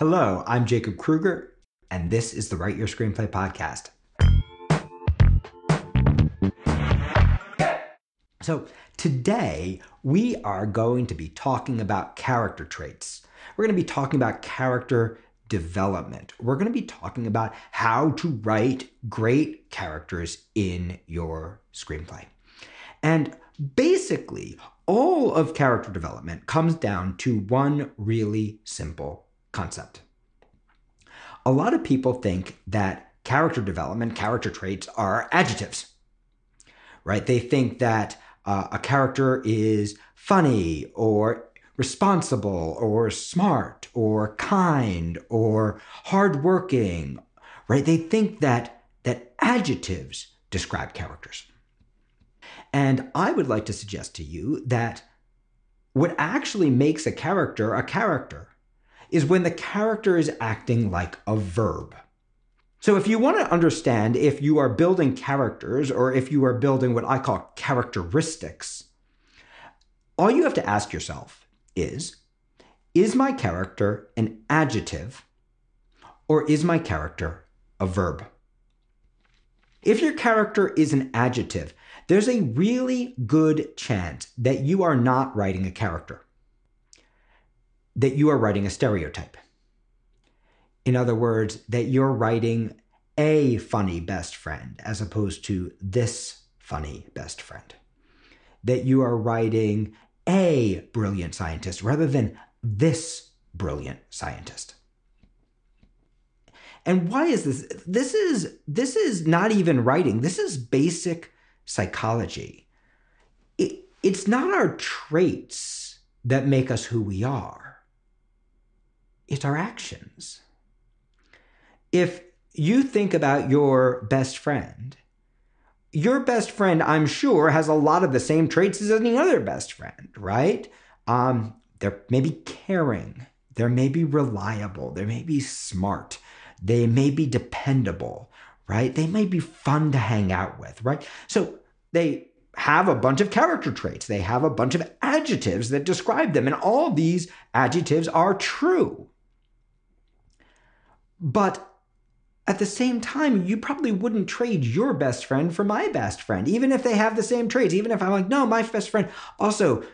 Hello, I'm Jacob Krueger, and this is the Write Your Screenplay podcast. So, today we are going to be talking about character traits. We're going to be talking about character development. We're going to be talking about how to write great characters in your screenplay. And basically, all of character development comes down to one really simple concept. A lot of people think that character development, character traits are adjectives, right? They think that uh, a character is funny or responsible or smart or kind or hardworking, right? They think that that adjectives describe characters. And I would like to suggest to you that what actually makes a character a character is when the character is acting like a verb. So, if you want to understand if you are building characters or if you are building what I call characteristics, all you have to ask yourself is Is my character an adjective or is my character a verb? If your character is an adjective, there's a really good chance that you are not writing a character, that you are writing a stereotype. In other words, that you're writing a funny best friend as opposed to this funny best friend. That you are writing a brilliant scientist rather than this brilliant scientist. And why is this? This is this is not even writing. This is basic psychology. It, it's not our traits that make us who we are. It's our actions. If you think about your best friend, your best friend, I'm sure, has a lot of the same traits as any other best friend, right? Um, they're maybe caring, they may be reliable, they may be smart, they may be dependable, right? They may be fun to hang out with, right? So they have a bunch of character traits, they have a bunch of adjectives that describe them, and all these adjectives are true. But at the same time, you probably wouldn't trade your best friend for my best friend, even if they have the same traits. Even if I'm like, no, my best friend also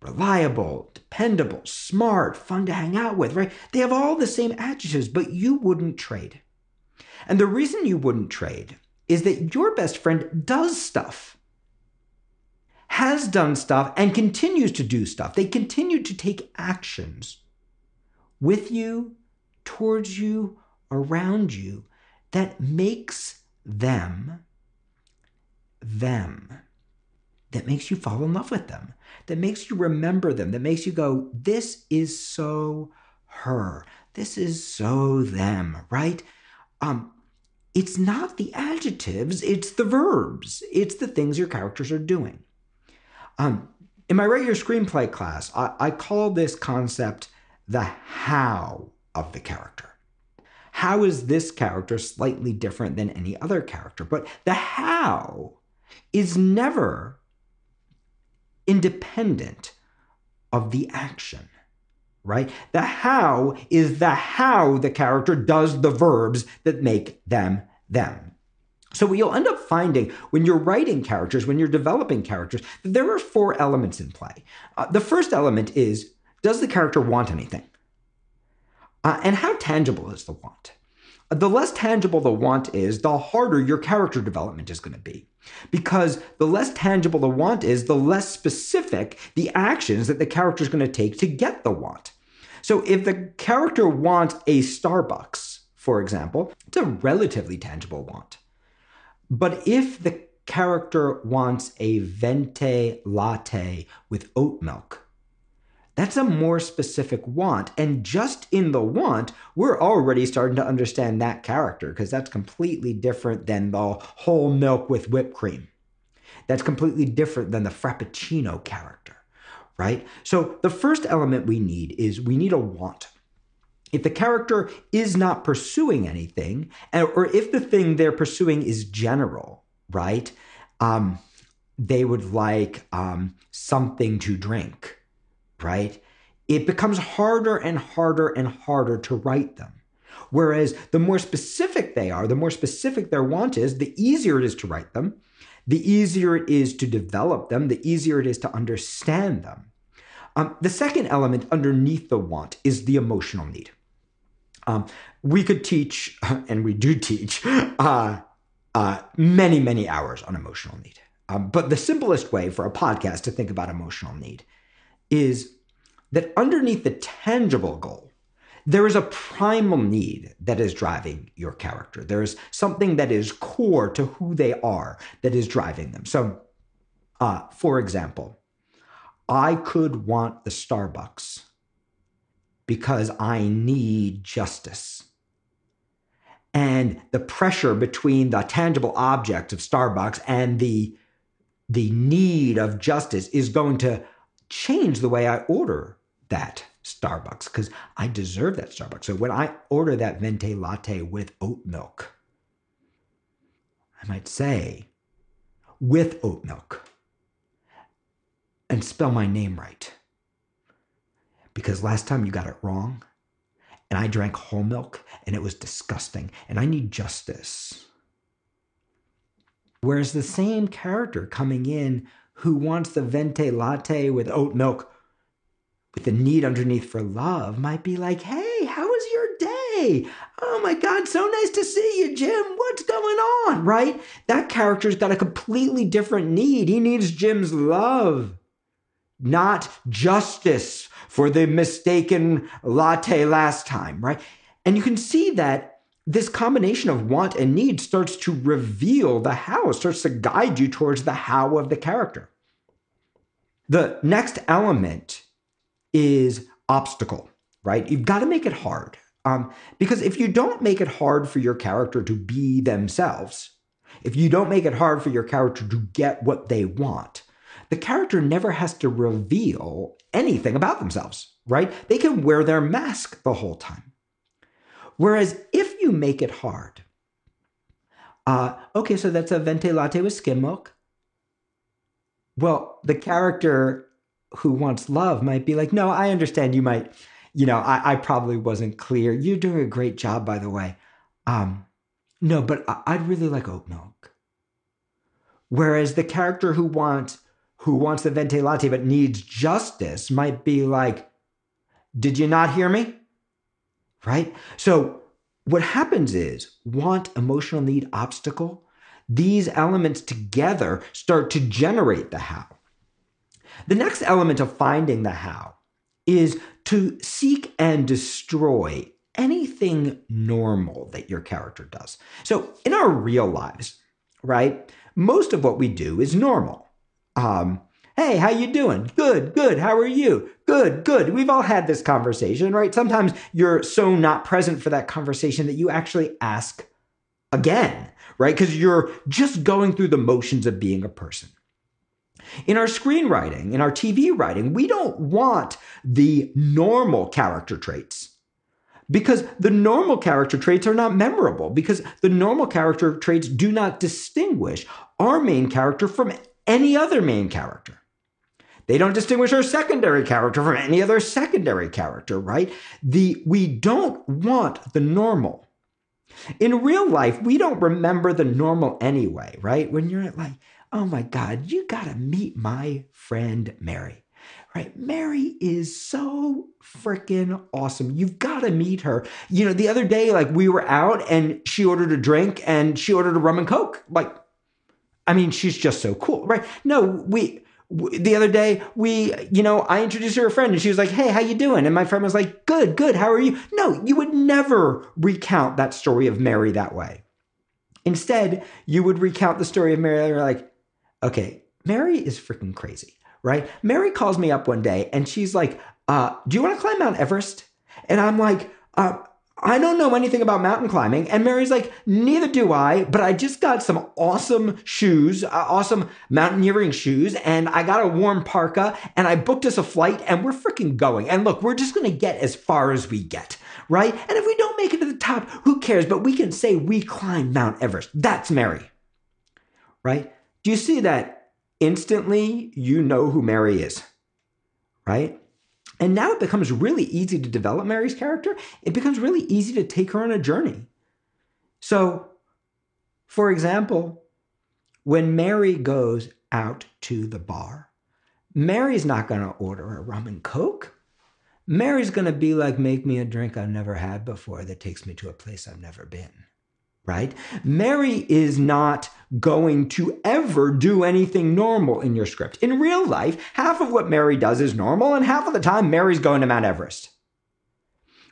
reliable, dependable, smart, fun to hang out with, right? They have all the same adjectives, but you wouldn't trade. And the reason you wouldn't trade is that your best friend does stuff, has done stuff, and continues to do stuff. They continue to take actions with you, towards you, around you that makes them them, that makes you fall in love with them, that makes you remember them, that makes you go, this is so her, this is so them, right? Um, it's not the adjectives, it's the verbs, it's the things your characters are doing. Um, in my regular Screenplay class, I, I call this concept the how of the character how is this character slightly different than any other character? But the how is never independent of the action, right? The how is the how the character does the verbs that make them them. So, what you'll end up finding when you're writing characters, when you're developing characters, there are four elements in play. Uh, the first element is does the character want anything? Uh, and how tangible is the want? The less tangible the want is, the harder your character development is going to be. Because the less tangible the want is, the less specific the actions that the character is going to take to get the want. So if the character wants a Starbucks, for example, it's a relatively tangible want. But if the character wants a venti latte with oat milk, that's a more specific want. And just in the want, we're already starting to understand that character because that's completely different than the whole milk with whipped cream. That's completely different than the Frappuccino character, right? So the first element we need is we need a want. If the character is not pursuing anything, or if the thing they're pursuing is general, right? Um, they would like um, something to drink right? it becomes harder and harder and harder to write them. Whereas the more specific they are, the more specific their want is, the easier it is to write them, the easier it is to develop them, the easier it is to understand them. Um, the second element underneath the want is the emotional need. Um, we could teach, and we do teach, uh, uh, many, many hours on emotional need. Um, but the simplest way for a podcast to think about emotional need is that underneath the tangible goal, there is a primal need that is driving your character. There is something that is core to who they are that is driving them. So, uh, for example, I could want the Starbucks because I need justice. And the pressure between the tangible object of Starbucks and the, the need of justice is going to change the way I order that Starbucks because I deserve that Starbucks. So when I order that venti latte with oat milk, I might say with oat milk and spell my name right. Because last time you got it wrong and I drank whole milk and it was disgusting and I need justice. Whereas the same character coming in who wants the venti latte with oat milk with the need underneath for love might be like, hey, how was your day? Oh my God, so nice to see you, Jim. What's going on? Right? That character's got a completely different need. He needs Jim's love, not justice for the mistaken latte last time, right? And you can see that this combination of want and need starts to reveal the how, starts to guide you towards the how of the character. The next element is obstacle, right? You've got to make it hard. Um, because if you don't make it hard for your character to be themselves, if you don't make it hard for your character to get what they want, the character never has to reveal anything about themselves, right? They can wear their mask the whole time. Whereas if you make it hard, uh, okay, so that's a venti latte with skim milk. Well, the character who wants love might be like, no, I understand you might, you know, I, I probably wasn't clear. You're doing a great job, by the way. Um, no, but I, would really like oat milk. Whereas the character who wants who wants the venti latte but needs justice might be like, did you not hear me? Right? So what happens is want, emotional need, obstacle, these elements together start to generate the how. The next element of finding the how is to seek and destroy anything normal that your character does. So in our real lives, right, most of what we do is normal. Um, hey, how you doing? Good, good. How are you? Good, good. We've all had this conversation, right? Sometimes you're so not present for that conversation that you actually ask again, right? Because you're just going through the motions of being a person. In our screenwriting, in our TV writing, we don't want the normal character traits because the normal character traits are not memorable because the normal character traits do not distinguish our main character from any other main character. They don't distinguish our secondary character from any other secondary character, right? The we don't want the normal. In real life, we don't remember the normal anyway, right? When you're like, oh my God, you got to meet my friend Mary. Right? Mary is so freaking awesome. You've got to meet her. You know, the other day, like we were out and she ordered a drink and she ordered a rum and coke. Like, I mean, she's just so cool, right? No, we, the other day we you know i introduced her to a friend and she was like hey how you doing and my friend was like good good how are you no you would never recount that story of mary that way instead you would recount the story of mary and you're like okay, Mary is freaking crazy, right? Mary calls me up one day and she's like, uh, do you want to climb Mount Everest? And I'm like, uh, I don't know anything about mountain climbing. And Mary's like, neither do I, but I just got some awesome shoes, uh, awesome mountaineering shoes, and I got a warm parka, and I booked us a flight, and we're freaking going. And look, we're just gonna get as far as we get, right? And if we don't make it to the top, who cares? But we can say we climbed Mount Everest. That's Mary, right? Do you see that instantly you know who Mary is? Right? And now it becomes really easy to develop Mary's character. It becomes really easy to take her on a journey. So, for example, when Mary goes out to the bar, Mary's not going to order a rum and coke. Mary's going to be like, make me a drink I've never had before that takes me to a place I've never been right? Mary is not going to ever do anything normal in your script. In real life, half of what Mary does is normal, and half of the time, Mary's going to Mount Everest.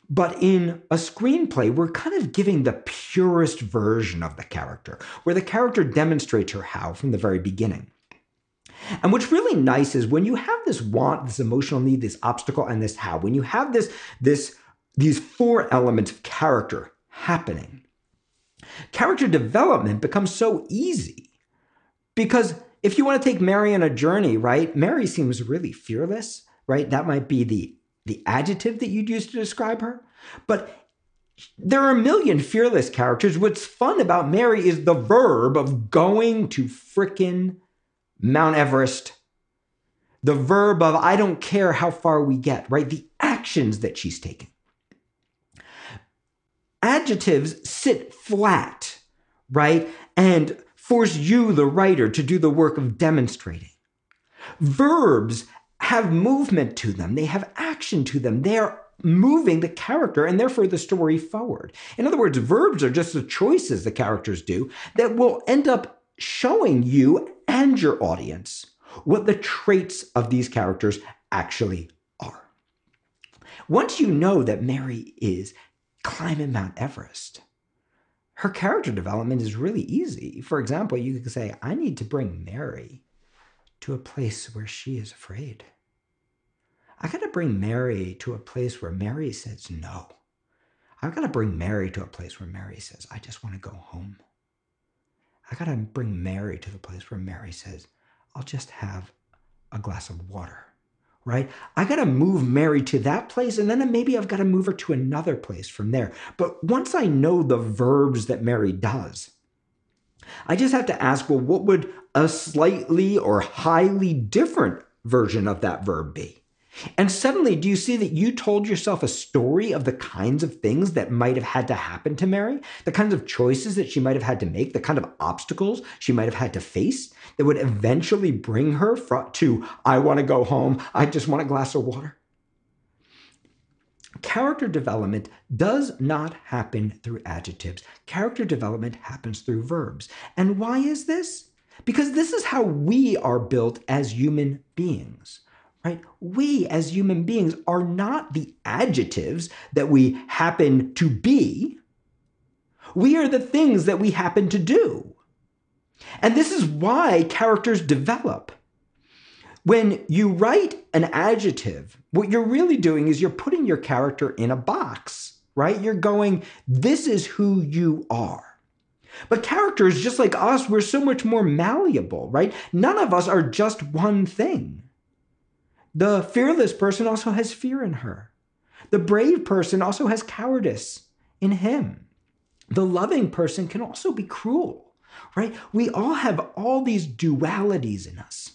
But in a screenplay, we're kind of giving the purest version of the character, where the character demonstrates her how from the very beginning. And what's really nice is when you have this want, this emotional need, this obstacle, and this how, when you have this, this, these four elements of character happening, character development becomes so easy because if you want to take Mary on a journey, right? Mary seems really fearless, right? That might be the the adjective that you'd use to describe her. But there are a million fearless characters. What's fun about Mary is the verb of going to frickin' Mount Everest. The verb of I don't care how far we get, right? The actions that she's taking adjectives sit flat, right? And force you, the writer, to do the work of demonstrating. Verbs have movement to them, they have action to them. They are moving the character and therefore the story forward. In other words, verbs are just the choices the characters do that will end up showing you and your audience what the traits of these characters actually are. Once you know that Mary is climbing Mount Everest. Her character development is really easy. For example, you could say, I need to bring Mary to a place where she is afraid. I got to bring Mary to a place where Mary says no. I've got to bring Mary to a place where Mary says, I just want to go home. I got to bring Mary to the place where Mary says, I'll just have a glass of water right? I got to move Mary to that place and then maybe I've got to move her to another place from there. But once I know the verbs that Mary does, I just have to ask, well, what would a slightly or highly different version of that verb be? And suddenly, do you see that you told yourself a story of the kinds of things that might have had to happen to Mary, the kinds of choices that she might have had to make, the kind of obstacles she might have had to face that would eventually bring her to, I want to go home, I just want a glass of water? Character development does not happen through adjectives. Character development happens through verbs. And why is this? Because this is how we are built as human beings right? We as human beings are not the adjectives that we happen to be. We are the things that we happen to do. And this is why characters develop. When you write an adjective, what you're really doing is you're putting your character in a box, right? You're going, this is who you are. But characters, just like us, we're so much more malleable, right? None of us are just one thing. The fearless person also has fear in her. The brave person also has cowardice in him. The loving person can also be cruel, right? We all have all these dualities in us.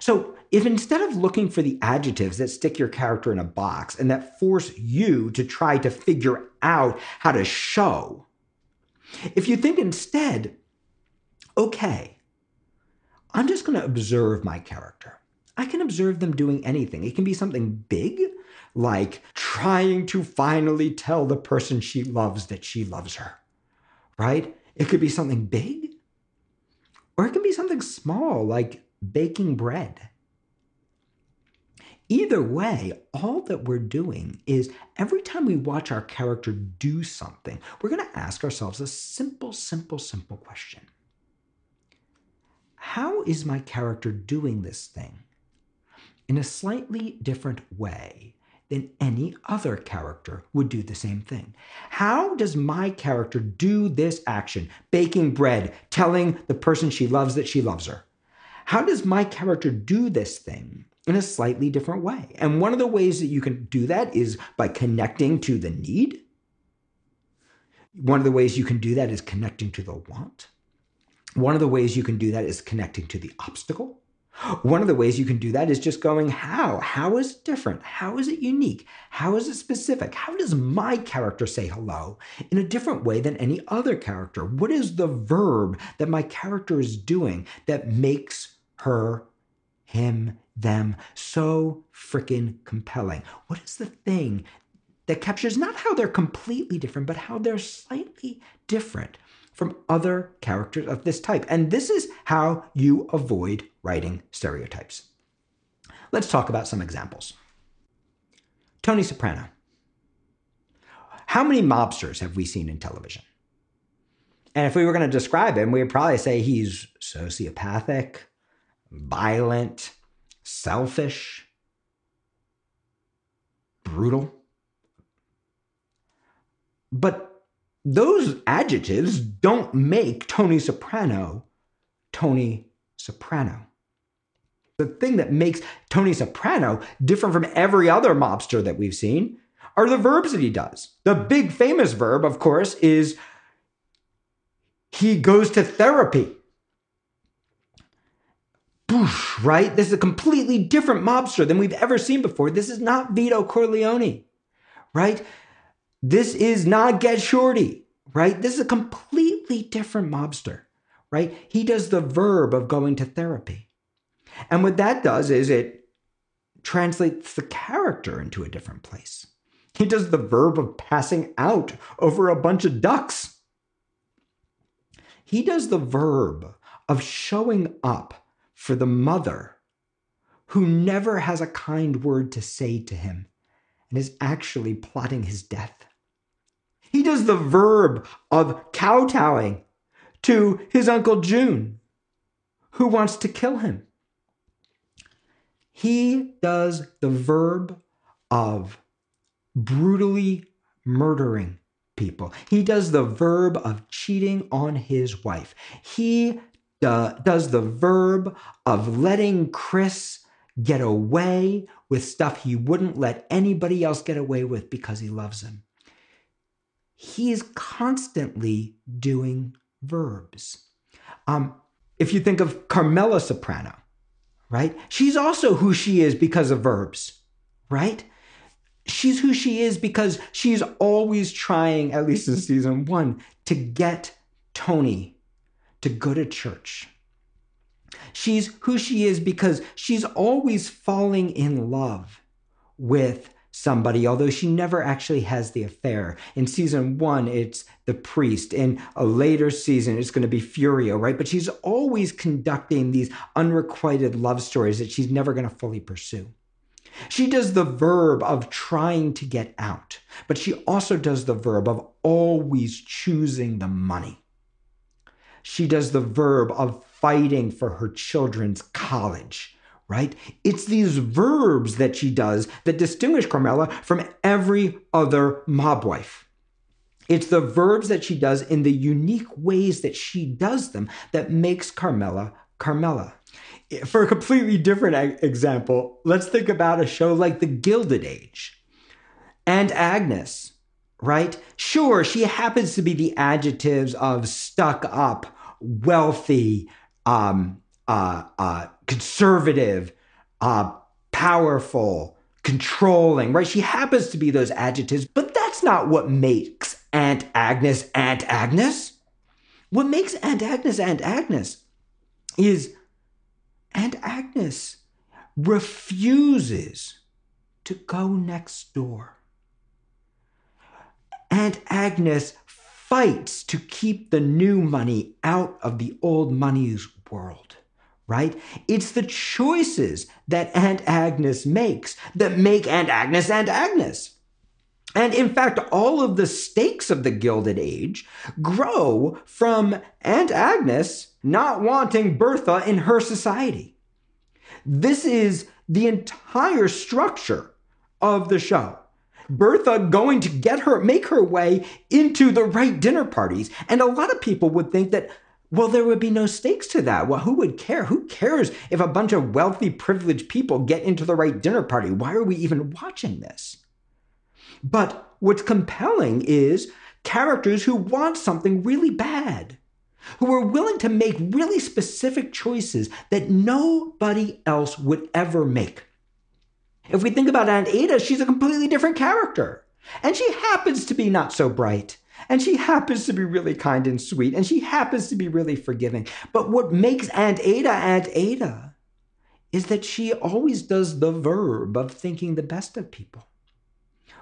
So, if instead of looking for the adjectives that stick your character in a box and that force you to try to figure out how to show, if you think instead, okay, I'm just going to observe my character. I can observe them doing anything. It can be something big, like trying to finally tell the person she loves that she loves her, right? It could be something big, or it can be something small, like baking bread. Either way, all that we're doing is every time we watch our character do something, we're going to ask ourselves a simple, simple, simple question How is my character doing this thing? In a slightly different way than any other character would do the same thing. How does my character do this action, baking bread, telling the person she loves that she loves her? How does my character do this thing in a slightly different way? And one of the ways that you can do that is by connecting to the need. One of the ways you can do that is connecting to the want. One of the ways you can do that is connecting to the obstacle. One of the ways you can do that is just going, how? How is it different? How is it unique? How is it specific? How does my character say hello in a different way than any other character? What is the verb that my character is doing that makes her, him, them so freaking compelling? What is the thing that captures not how they're completely different, but how they're slightly different from other characters of this type. And this is how you avoid writing stereotypes. Let's talk about some examples. Tony Soprano. How many mobsters have we seen in television? And if we were going to describe him, we would probably say he's sociopathic, violent, selfish, brutal. But those adjectives don't make Tony Soprano Tony Soprano. The thing that makes Tony Soprano different from every other mobster that we've seen are the verbs that he does. The big famous verb, of course, is he goes to therapy. Boosh, right? This is a completely different mobster than we've ever seen before. This is not Vito Corleone, right? This is not Get Shorty, right? This is a completely different mobster, right? He does the verb of going to therapy. And what that does is it translates the character into a different place. He does the verb of passing out over a bunch of ducks. He does the verb of showing up for the mother who never has a kind word to say to him and is actually plotting his death. He does the verb of kowtowing to his Uncle June, who wants to kill him. He does the verb of brutally murdering people. He does the verb of cheating on his wife. He uh, does the verb of letting Chris get away with stuff he wouldn't let anybody else get away with because he loves him he's constantly doing verbs. Um, if you think of Carmela Soprano, right? She's also who she is because of verbs, right? She's who she is because she's always trying, at least in season one, to get Tony to go to church. She's who she is because she's always falling in love with somebody, although she never actually has the affair. In season one, it's the priest. In a later season, it's going to be Furio, right? But she's always conducting these unrequited love stories that she's never going to fully pursue. She does the verb of trying to get out, but she also does the verb of always choosing the money. She does the verb of fighting for her children's college right? It's these verbs that she does that distinguish Carmela from every other mob wife. It's the verbs that she does in the unique ways that she does them that makes Carmela Carmela. For a completely different example, let's think about a show like The Gilded Age. Aunt Agnes, right? Sure, she happens to be the adjectives of stuck up, wealthy, um, uh, uh, conservative, uh, powerful, controlling, right? She happens to be those adjectives, but that's not what makes Aunt Agnes Aunt Agnes. What makes Aunt Agnes Aunt Agnes is Aunt Agnes refuses to go next door. Aunt Agnes fights to keep the new money out of the old money's world right? It's the choices that Aunt Agnes makes that make Aunt Agnes Aunt Agnes. And in fact, all of the stakes of the Gilded Age grow from Aunt Agnes not wanting Bertha in her society. This is the entire structure of the show. Bertha going to get her, make her way into the right dinner parties. And a lot of people would think that well, there would be no stakes to that. Well, who would care? Who cares if a bunch of wealthy, privileged people get into the right dinner party? Why are we even watching this? But what's compelling is characters who want something really bad. who are willing to make really specific choices that nobody else would ever make. If we think about Aunt Ada, she's a completely different character. And she happens to be not so bright. And she happens to be really kind and sweet. And she happens to be really forgiving. But what makes Aunt Ada Aunt Ada is that she always does the verb of thinking the best of people.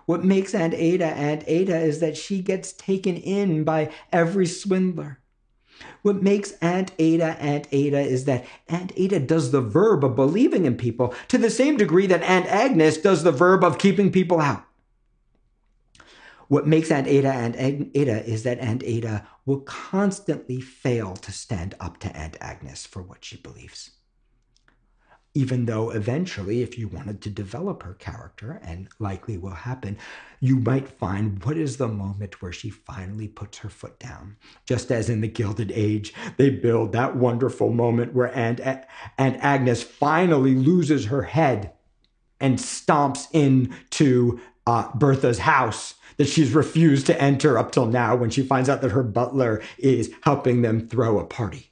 What makes Aunt Ada Aunt Ada is that she gets taken in by every swindler. What makes Aunt Ada Aunt Ada is that Aunt Ada does the verb of believing in people to the same degree that Aunt Agnes does the verb of keeping people out. What makes Aunt Ada Aunt Ada is that Aunt Ada will constantly fail to stand up to Aunt Agnes for what she believes even though eventually, if you wanted to develop her character, and likely will happen, you might find what is the moment where she finally puts her foot down. Just as in the Gilded Age, they build that wonderful moment where Aunt, Aunt Agnes finally loses her head and stomps into uh, Bertha's house that she's refused to enter up till now when she finds out that her butler is helping them throw a party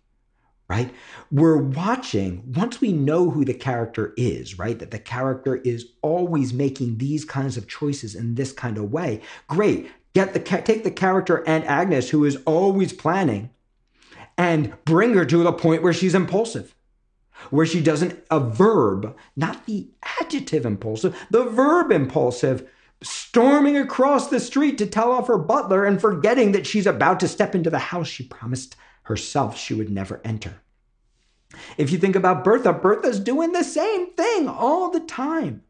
right? We're watching, once we know who the character is, right? That the character is always making these kinds of choices in this kind of way. Great. Get the take the character Aunt Agnes, who is always planning, and bring her to the point where she's impulsive. Where she doesn't a verb, not the adjective impulsive, the verb impulsive, storming across the street to tell off her butler and forgetting that she's about to step into the house she promised herself she would never enter. If you think about Bertha, Bertha's doing the same thing all the time,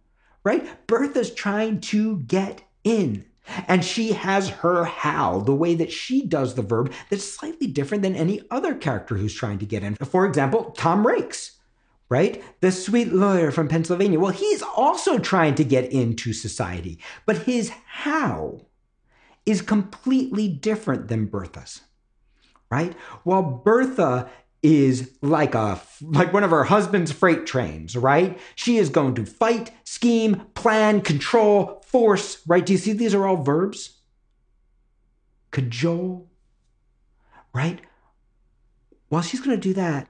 right? Bertha's trying to get in. And she has her how, the way that she does the verb, that's slightly different than any other character who's trying to get in. For example, Tom Raikes, right? The sweet lawyer from Pennsylvania. Well, he's also trying to get into society, but his how is completely different than Bertha's right? While Bertha is like a like one of her husband's freight trains, right? She is going to fight, scheme, plan, control, force, right? Do you see these are all verbs? Cajole, right? While she's going to do that,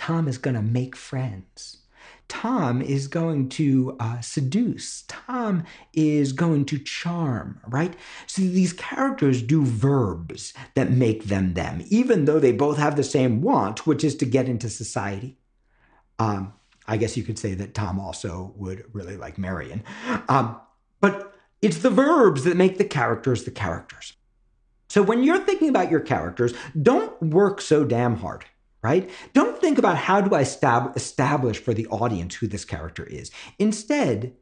Tom is going to make friends. Tom is going to uh, seduce. Tom is going to charm, right? So these characters do verbs that make them them, even though they both have the same want, which is to get into society. Um, I guess you could say that Tom also would really like Marian. Um, but it's the verbs that make the characters the characters. So when you're thinking about your characters, don't work so damn hard right? Don't think about how do I establish for the audience who this character is. Instead,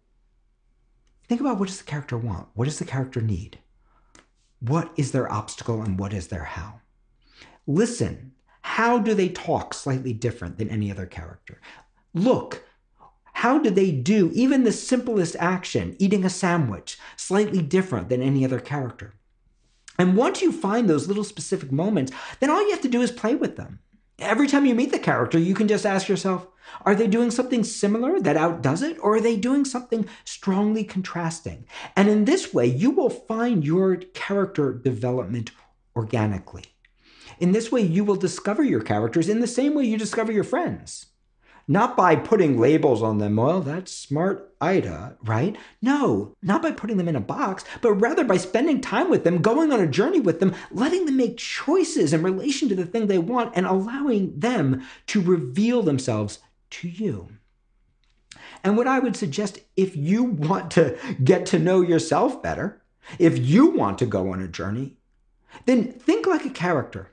think about what does the character want? What does the character need? What is their obstacle and what is their how? Listen. How do they talk slightly different than any other character? Look. How do they do even the simplest action, eating a sandwich, slightly different than any other character? And once you find those little specific moments, then all you have to do is play with them. Every time you meet the character, you can just ask yourself, are they doing something similar that outdoes it, or are they doing something strongly contrasting? And in this way, you will find your character development organically. In this way, you will discover your characters in the same way you discover your friends not by putting labels on them. Well, that's smart Ida, right? No, not by putting them in a box, but rather by spending time with them, going on a journey with them, letting them make choices in relation to the thing they want, and allowing them to reveal themselves to you. And what I would suggest if you want to get to know yourself better, if you want to go on a journey, then think like a character.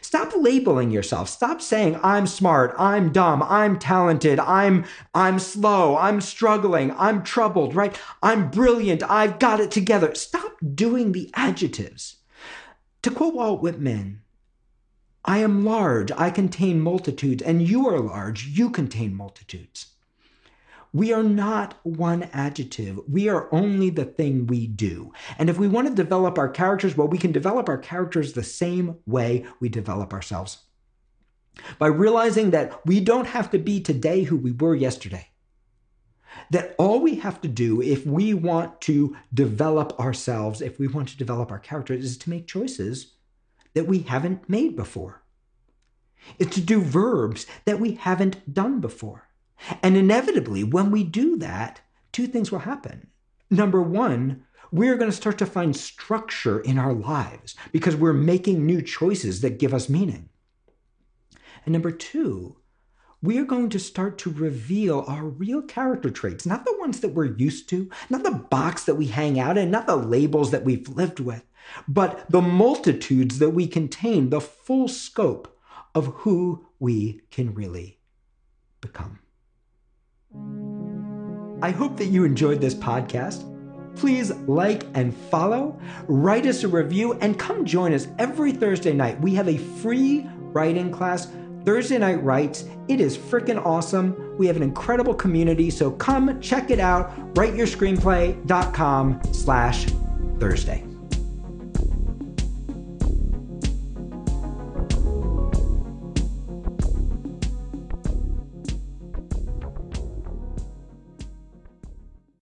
Stop labeling yourself. Stop saying I'm smart, I'm dumb, I'm talented, I'm I'm slow, I'm struggling, I'm troubled, right? I'm brilliant, I've got it together. Stop doing the adjectives. To quote Walt Whitman, I am large, I contain multitudes, and you are large, you contain multitudes. We are not one adjective. We are only the thing we do. And if we want to develop our characters, well, we can develop our characters the same way we develop ourselves. By realizing that we don't have to be today who we were yesterday. That all we have to do if we want to develop ourselves, if we want to develop our characters, is to make choices that we haven't made before. It's to do verbs that we haven't done before. And inevitably, when we do that, two things will happen. Number one, we're going to start to find structure in our lives because we're making new choices that give us meaning. And number two, we are going to start to reveal our real character traits, not the ones that we're used to, not the box that we hang out in, not the labels that we've lived with, but the multitudes that we contain, the full scope of who we can really become. I hope that you enjoyed this podcast. Please like and follow, write us a review, and come join us every Thursday night. We have a free writing class, Thursday Night Writes. It is freaking awesome. We have an incredible community, so come check it out. WriteYourScreenplay.com slash Thursday.